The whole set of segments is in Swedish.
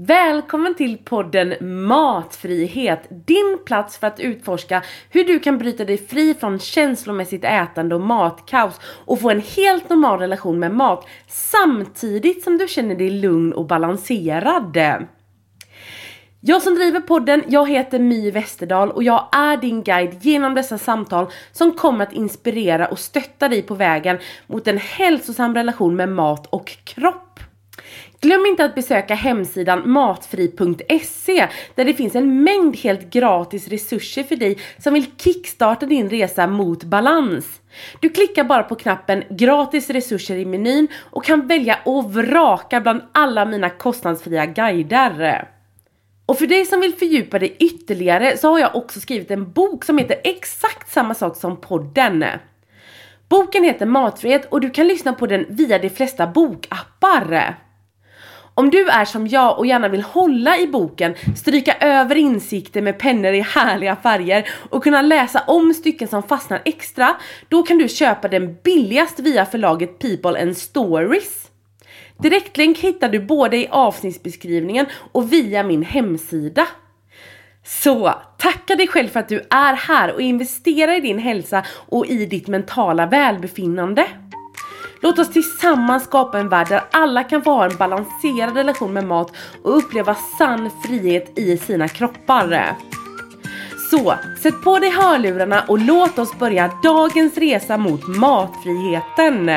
Välkommen till podden Matfrihet, din plats för att utforska hur du kan bryta dig fri från känslomässigt ätande och matkaos och få en helt normal relation med mat samtidigt som du känner dig lugn och balanserad. Jag som driver podden, jag heter My Westerdahl och jag är din guide genom dessa samtal som kommer att inspirera och stötta dig på vägen mot en hälsosam relation med mat och kropp. Glöm inte att besöka hemsidan matfri.se där det finns en mängd helt gratis resurser för dig som vill kickstarta din resa mot balans. Du klickar bara på knappen gratis resurser i menyn och kan välja och vraka bland alla mina kostnadsfria guider. Och för dig som vill fördjupa dig ytterligare så har jag också skrivit en bok som heter exakt samma sak som podden. Boken heter Matfrihet och du kan lyssna på den via de flesta bokappar. Om du är som jag och gärna vill hålla i boken, stryka över insikter med pennor i härliga färger och kunna läsa om stycken som fastnar extra, då kan du köpa den billigast via förlaget People and Stories. Direktlänk hittar du både i avsnittsbeskrivningen och via min hemsida. Så tacka dig själv för att du är här och investera i din hälsa och i ditt mentala välbefinnande. Låt oss tillsammans skapa en värld där alla kan få ha en balanserad relation med mat och uppleva sann frihet i sina kroppar. Så, sätt på dig hörlurarna och låt oss börja dagens resa mot matfriheten.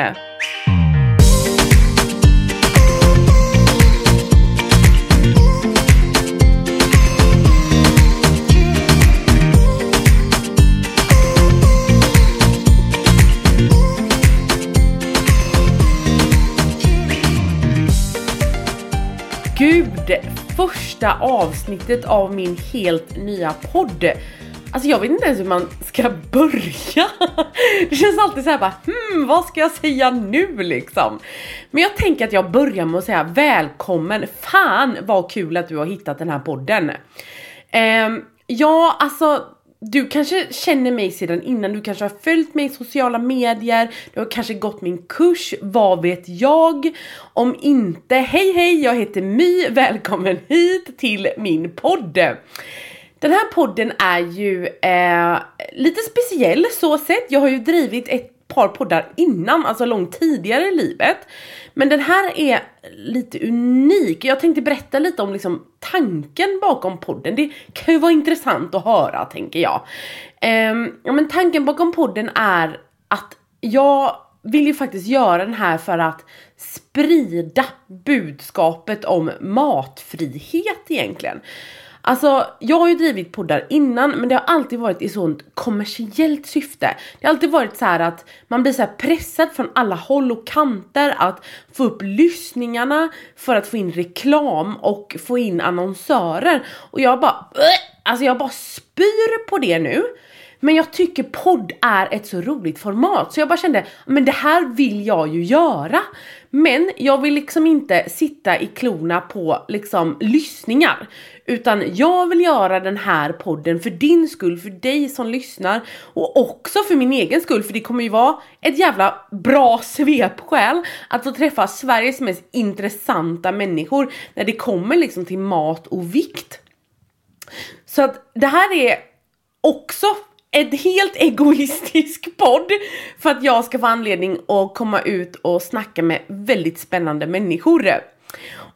Gud! Första avsnittet av min helt nya podd. Alltså jag vet inte ens hur man ska börja. Det känns alltid såhär bara hmm, vad ska jag säga nu liksom? Men jag tänker att jag börjar med att säga välkommen. Fan vad kul att du har hittat den här podden. Um, ja, alltså du kanske känner mig sedan innan, du kanske har följt mig i sociala medier, du har kanske gått min kurs, vad vet jag? Om inte, hej hej, jag heter My, välkommen hit till min podd! Den här podden är ju eh, lite speciell så sett, jag har ju drivit ett par poddar innan, alltså långt tidigare i livet. Men den här är lite unik. Jag tänkte berätta lite om liksom tanken bakom podden. Det kan ju vara intressant att höra tänker jag. Um, ja, men tanken bakom podden är att jag vill ju faktiskt göra den här för att sprida budskapet om matfrihet egentligen. Alltså, jag har ju drivit poddar innan men det har alltid varit i sånt kommersiellt syfte. Det har alltid varit så att man blir så pressad från alla håll och kanter att få upp lyssningarna för att få in reklam och få in annonsörer. Och jag bara, alltså jag bara spyr på det nu. Men jag tycker podd är ett så roligt format så jag bara kände, men det här vill jag ju göra. Men jag vill liksom inte sitta i klorna på liksom lyssningar. Utan jag vill göra den här podden för din skull, för dig som lyssnar och också för min egen skull för det kommer ju vara ett jävla bra svepskäl att få träffa Sveriges mest intressanta människor när det kommer liksom till mat och vikt. Så att det här är också en helt egoistisk podd för att jag ska få anledning att komma ut och snacka med väldigt spännande människor.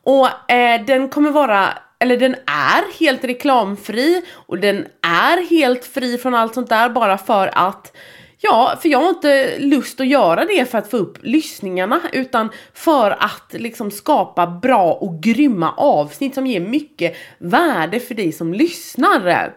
Och eh, den kommer vara, eller den är helt reklamfri och den är helt fri från allt sånt där bara för att Ja, för jag har inte lust att göra det för att få upp lyssningarna utan för att liksom skapa bra och grymma avsnitt som ger mycket värde för dig som lyssnar.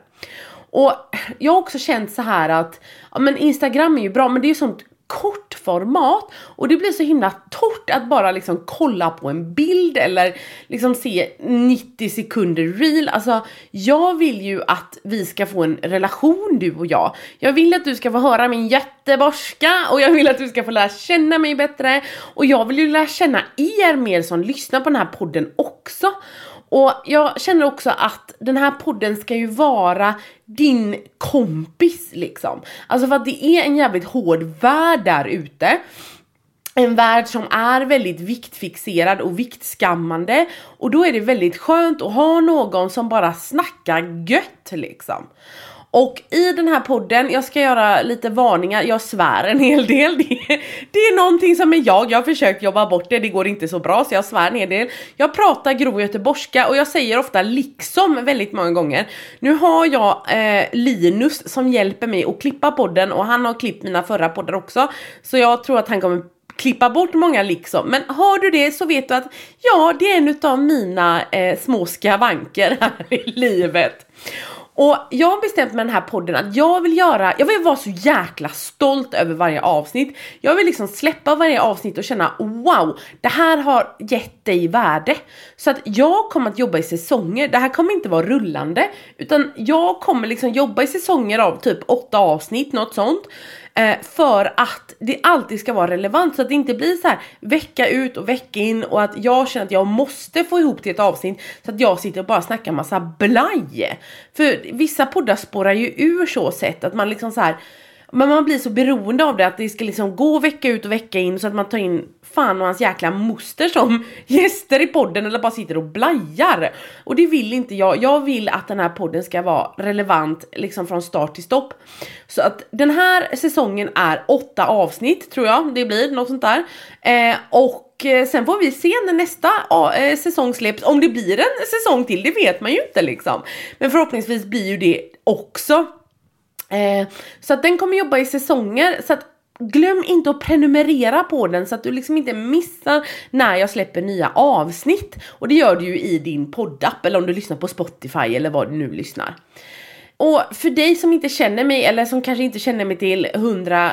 Och jag har också känt så här att, ja men Instagram är ju bra men det är ju sånt kortformat och det blir så himla torrt att bara liksom kolla på en bild eller liksom se 90 sekunder reel. Alltså jag vill ju att vi ska få en relation du och jag. Jag vill att du ska få höra min jätteborska och jag vill att du ska få lära känna mig bättre och jag vill ju lära känna er mer som lyssnar på den här podden också. Och jag känner också att den här podden ska ju vara din kompis liksom. Alltså för att det är en jävligt hård värld där ute. en värld som är väldigt viktfixerad och viktskammande och då är det väldigt skönt att ha någon som bara snackar gött liksom. Och i den här podden, jag ska göra lite varningar, jag svär en hel del. Det är, det är någonting som är jag, jag har försökt jobba bort det, det går inte så bra så jag svär en hel del. Jag pratar grov göteborgska och jag säger ofta liksom väldigt många gånger. Nu har jag eh, Linus som hjälper mig att klippa podden och han har klippt mina förra poddar också. Så jag tror att han kommer klippa bort många liksom. Men har du det så vet du att ja, det är en av mina eh, små skavanker här i livet. Och jag har bestämt med den här podden att jag vill göra, jag vill vara så jäkla stolt över varje avsnitt. Jag vill liksom släppa varje avsnitt och känna wow, det här har gett dig värde. Så att jag kommer att jobba i säsonger, det här kommer inte vara rullande, utan jag kommer liksom jobba i säsonger av typ åtta avsnitt, något sånt. Eh, för att det alltid ska vara relevant så att det inte blir så här vecka ut och vecka in och att jag känner att jag måste få ihop till ett avsnitt så att jag sitter och bara snackar massa blaj. För vissa poddar spårar ju ur så sätt att man liksom så här men man blir så beroende av det att det ska liksom gå vecka ut och vecka in så att man tar in fan och hans jäkla moster som gäster i podden eller bara sitter och blajar. Och det vill inte jag. Jag vill att den här podden ska vara relevant liksom från start till stopp. Så att den här säsongen är åtta avsnitt tror jag det blir, något sånt där. Eh, och eh, sen får vi se när nästa eh, säsong släpps. Om det blir en säsong till, det vet man ju inte liksom. Men förhoppningsvis blir ju det också. Eh, så att den kommer jobba i säsonger. Så att glöm inte att prenumerera på den så att du liksom inte missar när jag släpper nya avsnitt. Och det gör du ju i din poddapp eller om du lyssnar på Spotify eller vad du nu lyssnar. Och för dig som inte känner mig eller som kanske inte känner mig till 100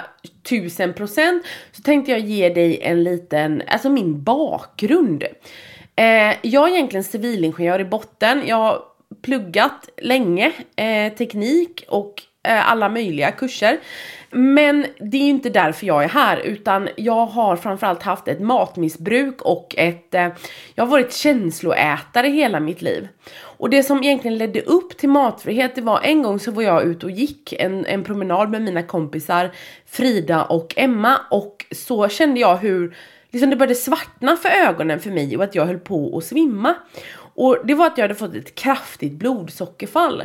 000 procent så tänkte jag ge dig en liten, alltså min bakgrund. Eh, jag är egentligen civilingenjör i botten. Jag har pluggat länge eh, teknik och Eh, alla möjliga kurser. Men det är ju inte därför jag är här utan jag har framförallt haft ett matmissbruk och ett, eh, jag har varit känsloätare hela mitt liv. Och det som egentligen ledde upp till matfrihet det var en gång så var jag ute och gick en, en promenad med mina kompisar Frida och Emma och så kände jag hur liksom det började svartna för ögonen för mig och att jag höll på att svimma. Och det var att jag hade fått ett kraftigt blodsockerfall.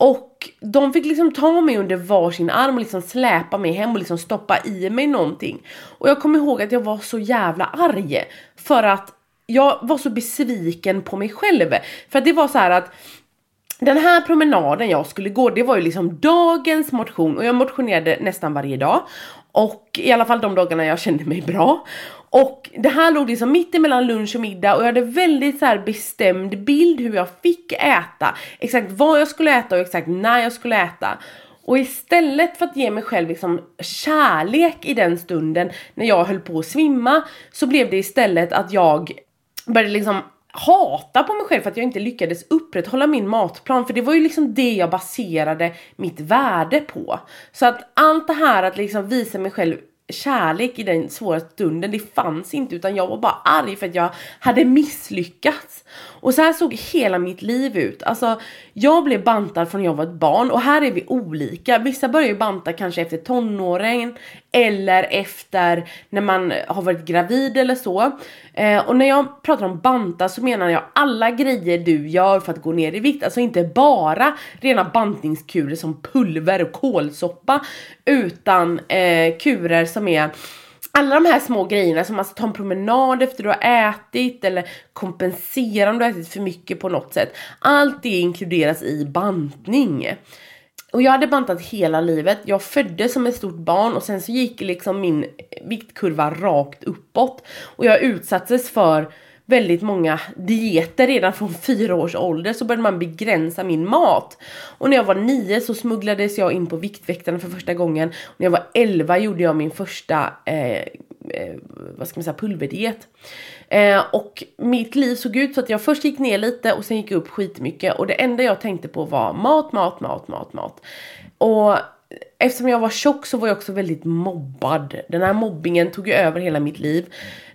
Och de fick liksom ta mig under varsin arm och liksom släpa mig hem och liksom stoppa i mig någonting. Och jag kommer ihåg att jag var så jävla arg för att jag var så besviken på mig själv. För att det var så här att den här promenaden jag skulle gå, det var ju liksom dagens motion och jag motionerade nästan varje dag. Och i alla fall de dagarna jag kände mig bra. Och det här låg liksom mitt emellan lunch och middag och jag hade väldigt så här bestämd bild hur jag fick äta. Exakt vad jag skulle äta och exakt när jag skulle äta. Och istället för att ge mig själv liksom kärlek i den stunden när jag höll på att svimma så blev det istället att jag började liksom hata på mig själv för att jag inte lyckades upprätthålla min matplan för det var ju liksom det jag baserade mitt värde på. Så att allt det här att liksom visa mig själv kärlek i den svåra stunden, det fanns inte utan jag var bara arg för att jag hade misslyckats. Och så här såg hela mitt liv ut. Alltså, jag blev bantad från jag var ett barn och här är vi olika. Vissa börjar ju banta kanske efter tonåren eller efter när man har varit gravid eller så. Eh, och när jag pratar om banta så menar jag alla grejer du gör för att gå ner i vikt. Alltså inte bara rena bantningskurer som pulver och kolsoppa utan eh, kurer som är alla de här små grejerna som att ta en promenad efter du har ätit eller kompensera om du har ätit för mycket på något sätt. Allt det inkluderas i bantning. Och jag hade bantat hela livet. Jag föddes som ett stort barn och sen så gick liksom min viktkurva rakt uppåt. Och jag utsattes för väldigt många dieter redan från fyra års ålder så började man begränsa min mat. Och när jag var nio så smugglades jag in på Viktväktarna för första gången. Och när jag var elva gjorde jag min första eh, eh, vad ska man säga, pulverdiet. Eh, och mitt liv såg ut så att jag först gick ner lite och sen gick upp skitmycket och det enda jag tänkte på var mat, mat, mat, mat, mat. Och eftersom jag var tjock så var jag också väldigt mobbad. Den här mobbingen tog ju över hela mitt liv.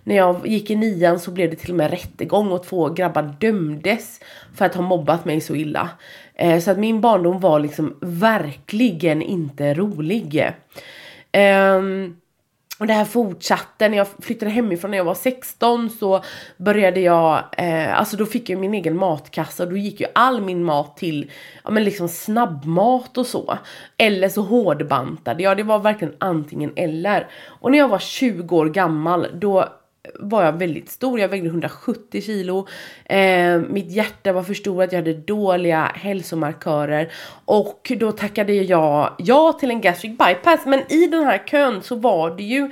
När jag gick i nian så blev det till och med rättegång och två grabbar dömdes för att ha mobbat mig så illa. Eh, så att min barndom var liksom verkligen inte rolig. Eh, och det här fortsatte, när jag flyttade hemifrån när jag var 16 så började jag, eh, alltså då fick jag min egen matkassa och då gick ju all min mat till, ja men liksom snabbmat och så. Eller så hårdbantade jag, det var verkligen antingen eller. Och när jag var 20 år gammal då var jag väldigt stor, jag vägde 170 kilo. Eh, mitt hjärta var för stort, jag hade dåliga hälsomarkörer och då tackade jag ja till en gastric bypass. Men i den här kön så var det ju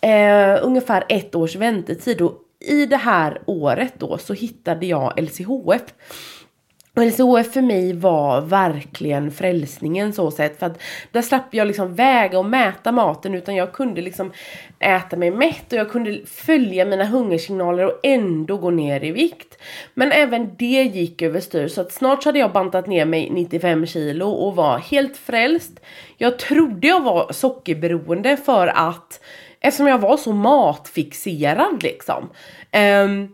eh, ungefär ett års väntetid och i det här året då så hittade jag LCHF. Och LCHF för mig var verkligen frälsningen så sett för att där slapp jag liksom väga och mäta maten utan jag kunde liksom äta mig mätt och jag kunde följa mina hungersignaler och ändå gå ner i vikt. Men även det gick överstyr så att snart så hade jag bantat ner mig 95 kilo och var helt frälst. Jag trodde jag var sockerberoende för att eftersom jag var så matfixerad liksom. Um,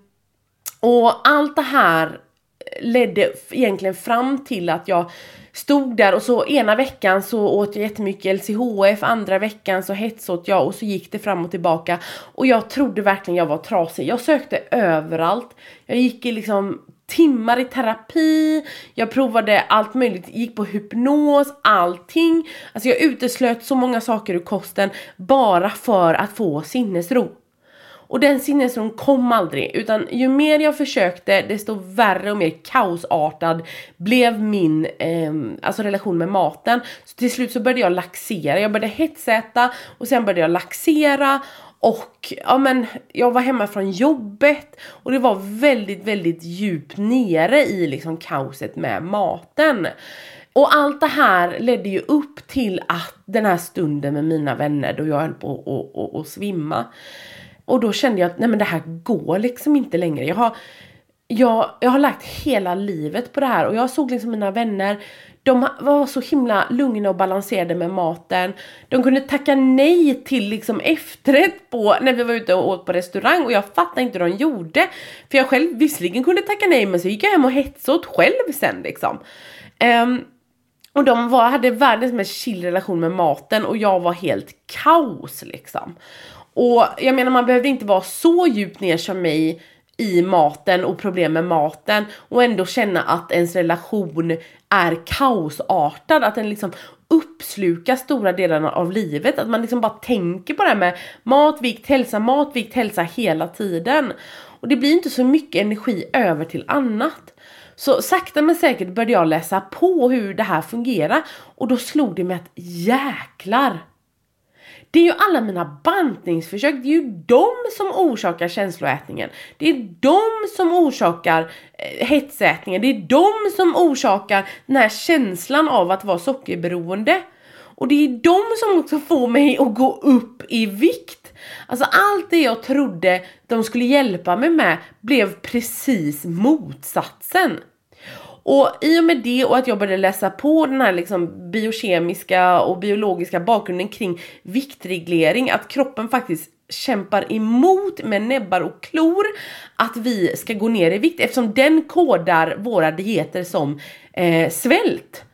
och allt det här ledde egentligen fram till att jag stod där och så ena veckan så åt jag jättemycket LCHF, andra veckan så hetsåt jag och så gick det fram och tillbaka. Och jag trodde verkligen jag var trasig. Jag sökte överallt. Jag gick i liksom timmar i terapi, jag provade allt möjligt, gick på hypnos, allting. Alltså jag uteslöt så många saker ur kosten bara för att få sinnesro. Och den sinnesron kom aldrig, utan ju mer jag försökte desto värre och mer kaosartad blev min eh, alltså relation med maten. Så till slut så började jag laxera, jag började hetsäta och sen började jag laxera och ja men jag var hemma från jobbet och det var väldigt väldigt djupt nere i liksom kaoset med maten. Och allt det här ledde ju upp till att den här stunden med mina vänner då jag höll på att svimma. Och då kände jag att nej men det här går liksom inte längre. Jag har, jag, jag har lagt hela livet på det här och jag såg liksom mina vänner de var så himla lugna och balanserade med maten. De kunde tacka nej till liksom efterrätt på, när vi var ute och åt på restaurang och jag fattade inte hur de gjorde. För jag själv visserligen kunde tacka nej men så gick jag hem och hetsade själv sen liksom. Um, och de var, hade världens mest chill relation med maten och jag var helt kaos liksom. Och jag menar man behöver inte vara så djupt ner som mig i maten och problem med maten och ändå känna att ens relation är kaosartad, att den liksom uppslukar stora delar av livet, att man liksom bara tänker på det här med mat, vikt, hälsa, mat, vikt, hälsa hela tiden. Och det blir inte så mycket energi över till annat. Så sakta men säkert började jag läsa på hur det här fungerar och då slog det mig att jäklar det är ju alla mina bantningsförsök, det är ju de som orsakar känsloätningen. Det är de som orsakar eh, hetsätningen, det är de som orsakar den här känslan av att vara sockerberoende. Och det är de som också får mig att gå upp i vikt. Alltså allt det jag trodde de skulle hjälpa mig med blev precis motsatsen. Och i och med det och att jag började läsa på den här liksom biokemiska och biologiska bakgrunden kring viktreglering, att kroppen faktiskt kämpar emot med näbbar och klor att vi ska gå ner i vikt eftersom den kodar våra dieter som eh, svält.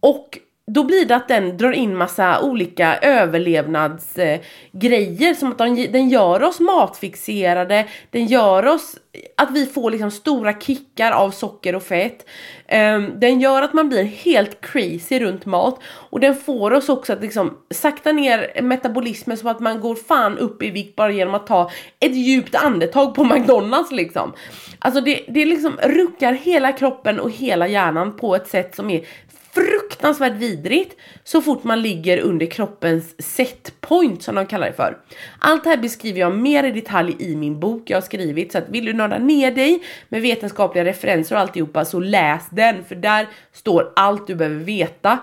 Och då blir det att den drar in massa olika överlevnadsgrejer eh, som att den, den gör oss matfixerade, den gör oss att vi får liksom stora kickar av socker och fett. Um, den gör att man blir helt crazy runt mat och den får oss också att liksom sakta ner metabolismen så att man går fan upp i vikt bara genom att ta ett djupt andetag på McDonalds liksom. Alltså det, det liksom ruckar hela kroppen och hela hjärnan på ett sätt som är fruktansvärt vidrigt så fort man ligger under kroppens setpoint som de kallar det för. Allt det här beskriver jag mer i detalj i min bok jag har skrivit så att vill du nörda ner dig med vetenskapliga referenser och alltihopa så läs den för där står allt du behöver veta.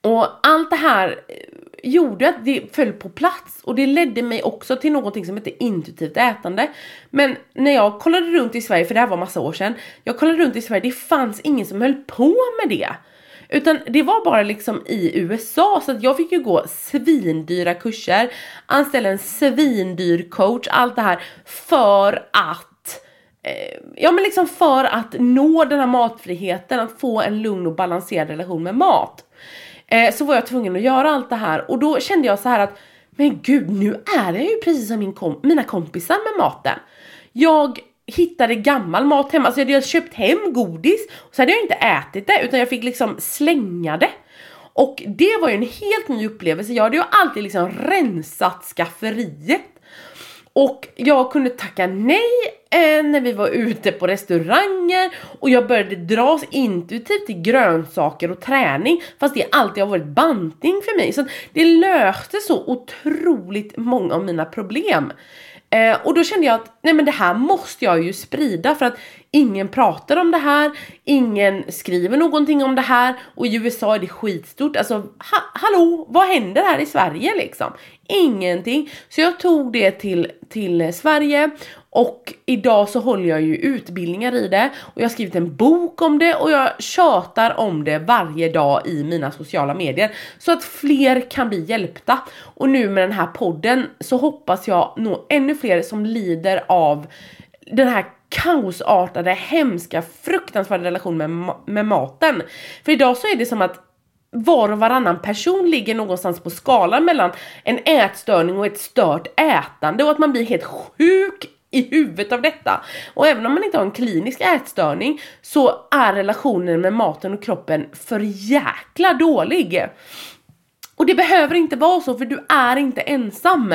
Och allt det här eh, gjorde att det föll på plats och det ledde mig också till någonting som heter intuitivt ätande. Men när jag kollade runt i Sverige, för det här var massa år sedan, jag kollade runt i Sverige, det fanns ingen som höll på med det. Utan det var bara liksom i USA så att jag fick ju gå svindyra kurser, anställa en svindyr coach, allt det här för att eh, Ja men liksom för att nå den här matfriheten, att få en lugn och balanserad relation med mat. Eh, så var jag tvungen att göra allt det här och då kände jag så här att men gud nu är jag ju precis som min kom mina kompisar med maten. Jag hittade gammal mat hemma, alltså jag hade köpt hem godis och så hade jag inte ätit det utan jag fick liksom slänga det. Och det var ju en helt ny upplevelse, jag hade ju alltid liksom rensat skafferiet. Och jag kunde tacka nej eh, när vi var ute på restauranger och jag började dras intuitivt till grönsaker och träning fast det alltid har varit bantning för mig. Så det löste så otroligt många av mina problem. Eh, och då kände jag att nej men det här måste jag ju sprida för att ingen pratar om det här, ingen skriver någonting om det här och i USA är det skitstort. Alltså ha hallå, vad händer här i Sverige liksom? Ingenting. Så jag tog det till, till Sverige och idag så håller jag ju utbildningar i det och jag har skrivit en bok om det och jag tjatar om det varje dag i mina sociala medier så att fler kan bli hjälpta. Och nu med den här podden så hoppas jag nå ännu fler som lider av den här kaosartade, hemska, fruktansvärda relationen med, med maten. För idag så är det som att var och varannan person ligger någonstans på skalan mellan en ätstörning och ett stört ätande och att man blir helt sjuk i huvudet av detta. Och även om man inte har en klinisk ätstörning så är relationen med maten och kroppen för jäkla dålig. Och det behöver inte vara så för du är inte ensam.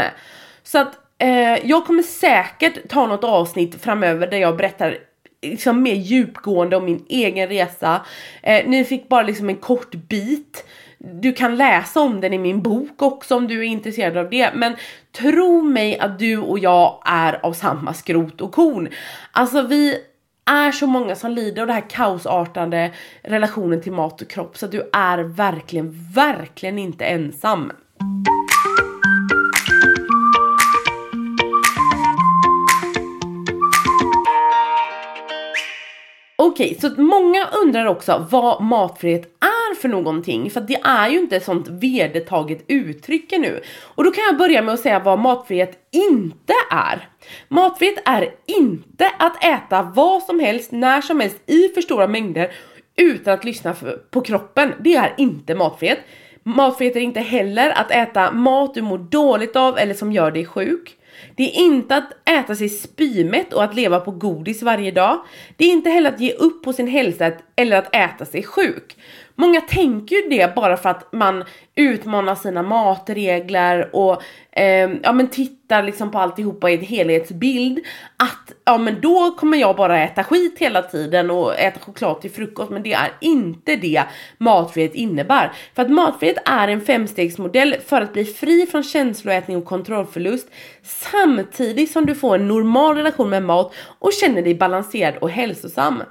Så att eh, jag kommer säkert ta något avsnitt framöver där jag berättar liksom mer djupgående om min egen resa. Eh, ni fick bara liksom en kort bit. Du kan läsa om den i min bok också om du är intresserad av det. Men tro mig att du och jag är av samma skrot och korn. Alltså vi är så många som lider av det här kaosartade relationen till mat och kropp så du är verkligen, verkligen inte ensam. Okej, okay, så många undrar också vad matfrihet är för någonting, för det är ju inte ett sånt vedertaget uttryck nu. Och då kan jag börja med att säga vad matfrihet inte är. Matfrihet är inte att äta vad som helst, när som helst, i för stora mängder utan att lyssna på kroppen. Det är inte matfrihet. Matfrihet är inte heller att äta mat du mår dåligt av eller som gör dig sjuk. Det är inte att äta sig spymätt och att leva på godis varje dag. Det är inte heller att ge upp på sin hälsa eller att äta sig sjuk. Många tänker ju det bara för att man utmanar sina matregler och eh, ja men tittar liksom på alltihopa i en helhetsbild. Att ja men då kommer jag bara äta skit hela tiden och äta choklad till frukost men det är inte det matfrihet innebär. För att matfrihet är en femstegsmodell för att bli fri från känsloätning och kontrollförlust samtidigt som du får en normal relation med mat och känner dig balanserad och hälsosam.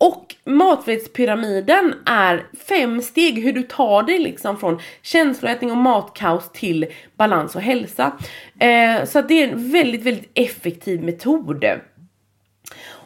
Och matfrihetspyramiden är fem steg hur du tar dig liksom från känsloätning och matkaos till balans och hälsa. Eh, så det är en väldigt, väldigt effektiv metod.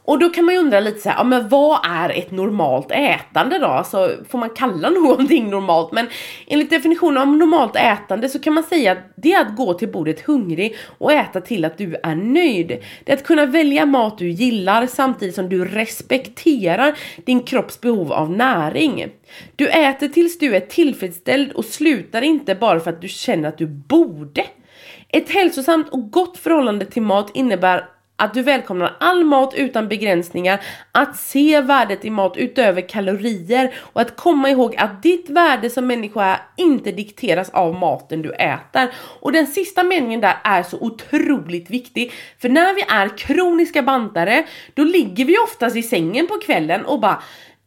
Och då kan man ju undra lite så här, ja men vad är ett normalt ätande då? Alltså får man kalla någonting normalt? Men enligt definitionen av normalt ätande så kan man säga att det är att gå till bordet hungrig och äta till att du är nöjd. Det är att kunna välja mat du gillar samtidigt som du respekterar din kropps behov av näring. Du äter tills du är tillfredsställd och slutar inte bara för att du känner att du borde. Ett hälsosamt och gott förhållande till mat innebär att du välkomnar all mat utan begränsningar, att se värdet i mat utöver kalorier och att komma ihåg att ditt värde som människa inte dikteras av maten du äter. Och den sista meningen där är så otroligt viktig, för när vi är kroniska bantare, då ligger vi oftast i sängen på kvällen och bara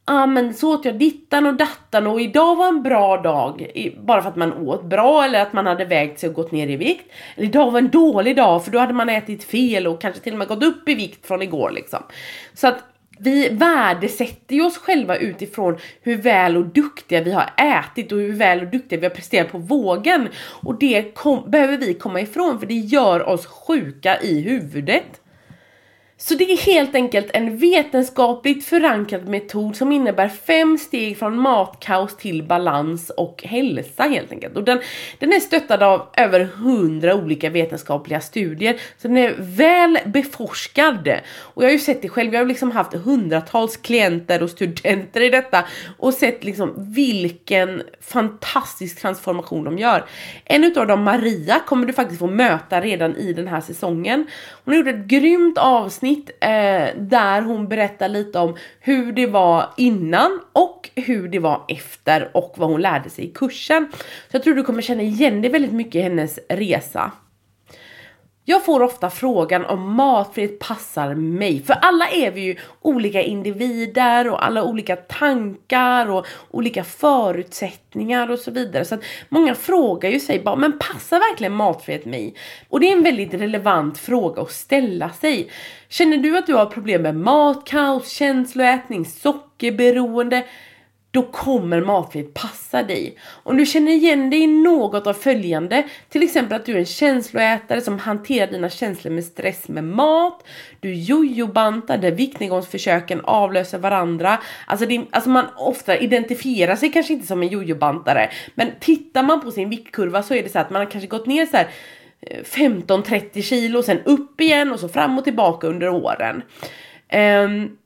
ah, men så åt jag dittan och dattan och idag var en bra dag. Bara för att man åt bra eller att man hade vägt sig och gått ner i vikt. Eller idag var en dålig dag för då hade man ätit fel och kanske till och med gått upp i vikt från igår liksom. Så att vi värdesätter ju oss själva utifrån hur väl och duktiga vi har ätit och hur väl och duktiga vi har presterat på vågen. Och det behöver vi komma ifrån för det gör oss sjuka i huvudet. Så det är helt enkelt en vetenskapligt förankrad metod som innebär fem steg från matkaos till balans och hälsa helt enkelt. Och den, den är stöttad av över hundra olika vetenskapliga studier, så den är väl beforskad. Och jag har ju sett det själv, jag har liksom haft hundratals klienter och studenter i detta och sett liksom vilken fantastisk transformation de gör. En utav dem, Maria, kommer du faktiskt få möta redan i den här säsongen. Hon har gjort ett grymt avsnitt eh, där hon berättar lite om hur det var innan och hur det var efter och vad hon lärde sig i kursen. Så jag tror du kommer känna igen dig väldigt mycket i hennes resa. Jag får ofta frågan om matfrihet passar mig. För alla är vi ju olika individer och alla olika tankar och olika förutsättningar och så vidare. Så att många frågar ju sig bara, men passar verkligen matfrihet mig? Och det är en väldigt relevant fråga att ställa sig. Känner du att du har problem med matkaos, känsloätning, sockerberoende? Då kommer matfrihet passa dig. Om du känner igen dig i något av följande, till exempel att du är en känsloätare som hanterar dina känslor med stress med mat, du jojobantar där viktnedgångsförsöken avlöser varandra. Alltså, det, alltså man ofta identifierar sig kanske inte som en jojobantare, men tittar man på sin viktkurva så är det så att man har kanske gått ner så här eh, 15-30 kilo, sen upp igen och så fram och tillbaka under åren. Um,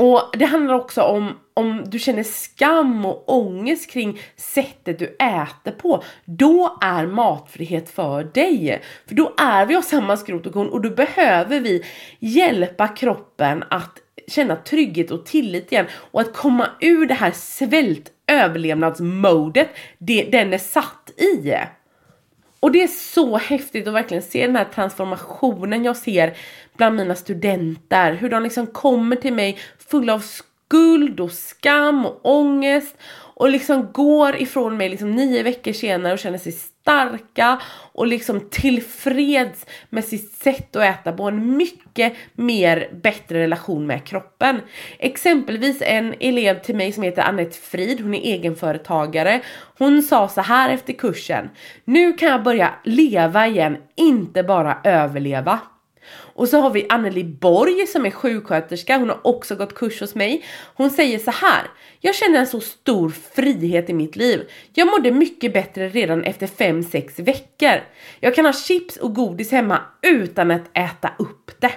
och det handlar också om om du känner skam och ångest kring sättet du äter på, då är matfrihet för dig. För då är vi av samma skrot och korn och då behöver vi hjälpa kroppen att känna trygghet och tillit igen och att komma ur det här svält överlevnadsmodet det, den är satt i. Och det är så häftigt att verkligen se den här transformationen jag ser bland mina studenter. Hur de liksom kommer till mig fulla av skuld och skam och ångest och liksom går ifrån mig liksom nio veckor senare och känner sig starka och liksom tillfreds med sitt sätt att äta på en mycket mer bättre relation med kroppen. Exempelvis en elev till mig som heter Annette Frid, hon är egenföretagare. Hon sa så här efter kursen. Nu kan jag börja leva igen, inte bara överleva. Och så har vi Anneli Borg som är sjuksköterska, hon har också gått kurs hos mig. Hon säger så här. Jag känner en så stor frihet i mitt liv. Jag mådde mycket bättre redan efter 5-6 veckor. Jag kan ha chips och godis hemma utan att äta upp det.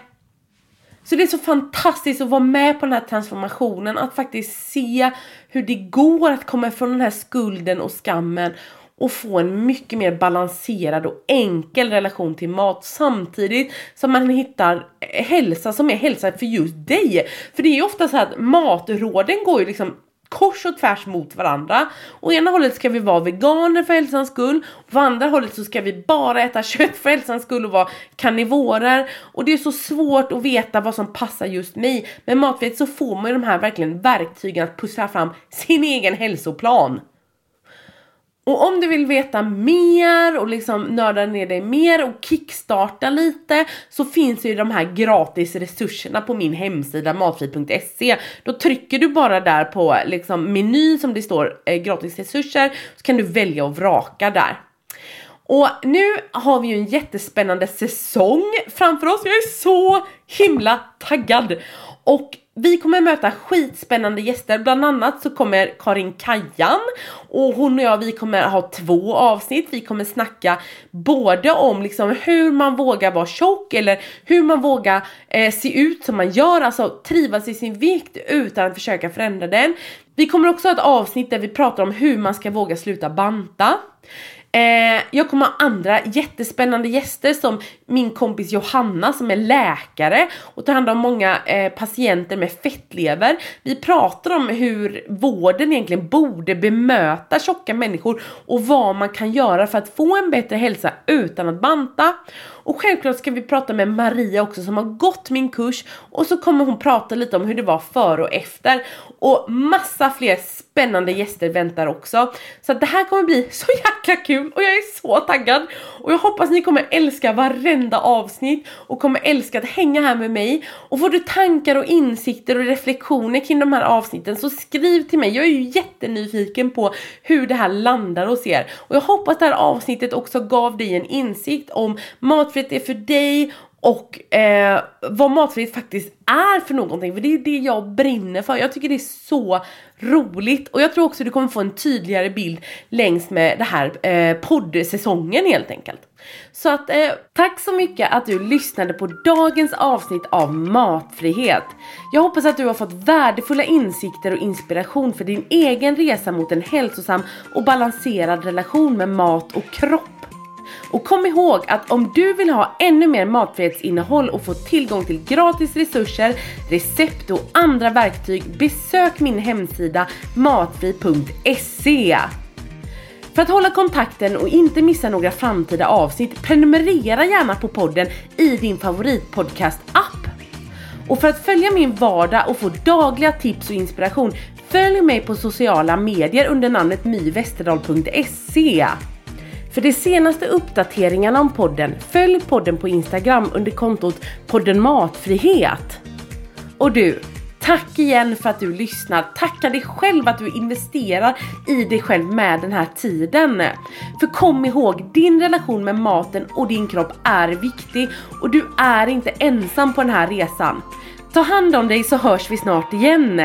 Så det är så fantastiskt att vara med på den här transformationen, att faktiskt se hur det går att komma ifrån den här skulden och skammen och få en mycket mer balanserad och enkel relation till mat samtidigt som man hittar eh, hälsa som är hälsa för just dig. För det är ju ofta så att matråden går ju liksom kors och tvärs mot varandra. Å ena hållet ska vi vara veganer för hälsans skull, på andra hållet så ska vi bara äta kött för hälsans skull och vara karnivorer. Och det är så svårt att veta vad som passar just mig. Med matfrihet så får man ju de här verkligen verktygen att pussla fram sin egen hälsoplan. Och om du vill veta mer och liksom nörda ner dig mer och kickstarta lite så finns ju de här gratis resurserna på min hemsida matfri.se. Då trycker du bara där på liksom menyn som det står eh, gratis resurser så kan du välja och vraka där. Och nu har vi ju en jättespännande säsong framför oss. Jag är så himla taggad! Och vi kommer möta skitspännande gäster, bland annat så kommer Karin Kajan och hon och jag vi kommer ha två avsnitt. Vi kommer snacka både om liksom hur man vågar vara tjock eller hur man vågar eh, se ut som man gör, alltså trivas i sin vikt utan att försöka förändra den. Vi kommer också ha ett avsnitt där vi pratar om hur man ska våga sluta banta. Eh, jag kommer ha andra jättespännande gäster som min kompis Johanna som är läkare och tar hand om många eh, patienter med fettlever. Vi pratar om hur vården egentligen borde bemöta tjocka människor och vad man kan göra för att få en bättre hälsa utan att banta. Och självklart ska vi prata med Maria också som har gått min kurs. Och så kommer hon prata lite om hur det var före och efter. Och massa fler spännande gäster väntar också. Så det här kommer bli så jäkla kul och jag är så taggad. Och jag hoppas ni kommer älska varenda avsnitt och kommer älska att hänga här med mig. Och får du tankar och insikter och reflektioner kring de här avsnitten så skriv till mig. Jag är ju jättenyfiken på hur det här landar hos er. Och jag hoppas det här avsnittet också gav dig en insikt om mat matfritt är för dig och eh, vad matfrihet faktiskt är för någonting. För det är det jag brinner för. Jag tycker det är så roligt och jag tror också du kommer få en tydligare bild längs med det här eh, poddsäsongen helt enkelt. Så att eh, tack så mycket att du lyssnade på dagens avsnitt av Matfrihet. Jag hoppas att du har fått värdefulla insikter och inspiration för din egen resa mot en hälsosam och balanserad relation med mat och kropp. Och kom ihåg att om du vill ha ännu mer matfrihetsinnehåll och få tillgång till gratis resurser, recept och andra verktyg, besök min hemsida matfri.se. För att hålla kontakten och inte missa några framtida avsnitt, prenumerera gärna på podden i din favoritpodcast-app. Och för att följa min vardag och få dagliga tips och inspiration, följ mig på sociala medier under namnet myvesterdal.se. För de senaste uppdateringarna om podden, följ podden på Instagram under kontot podden Matfrihet. Och du, tack igen för att du lyssnar. Tacka dig själv att du investerar i dig själv med den här tiden. För kom ihåg, din relation med maten och din kropp är viktig och du är inte ensam på den här resan. Ta hand om dig så hörs vi snart igen.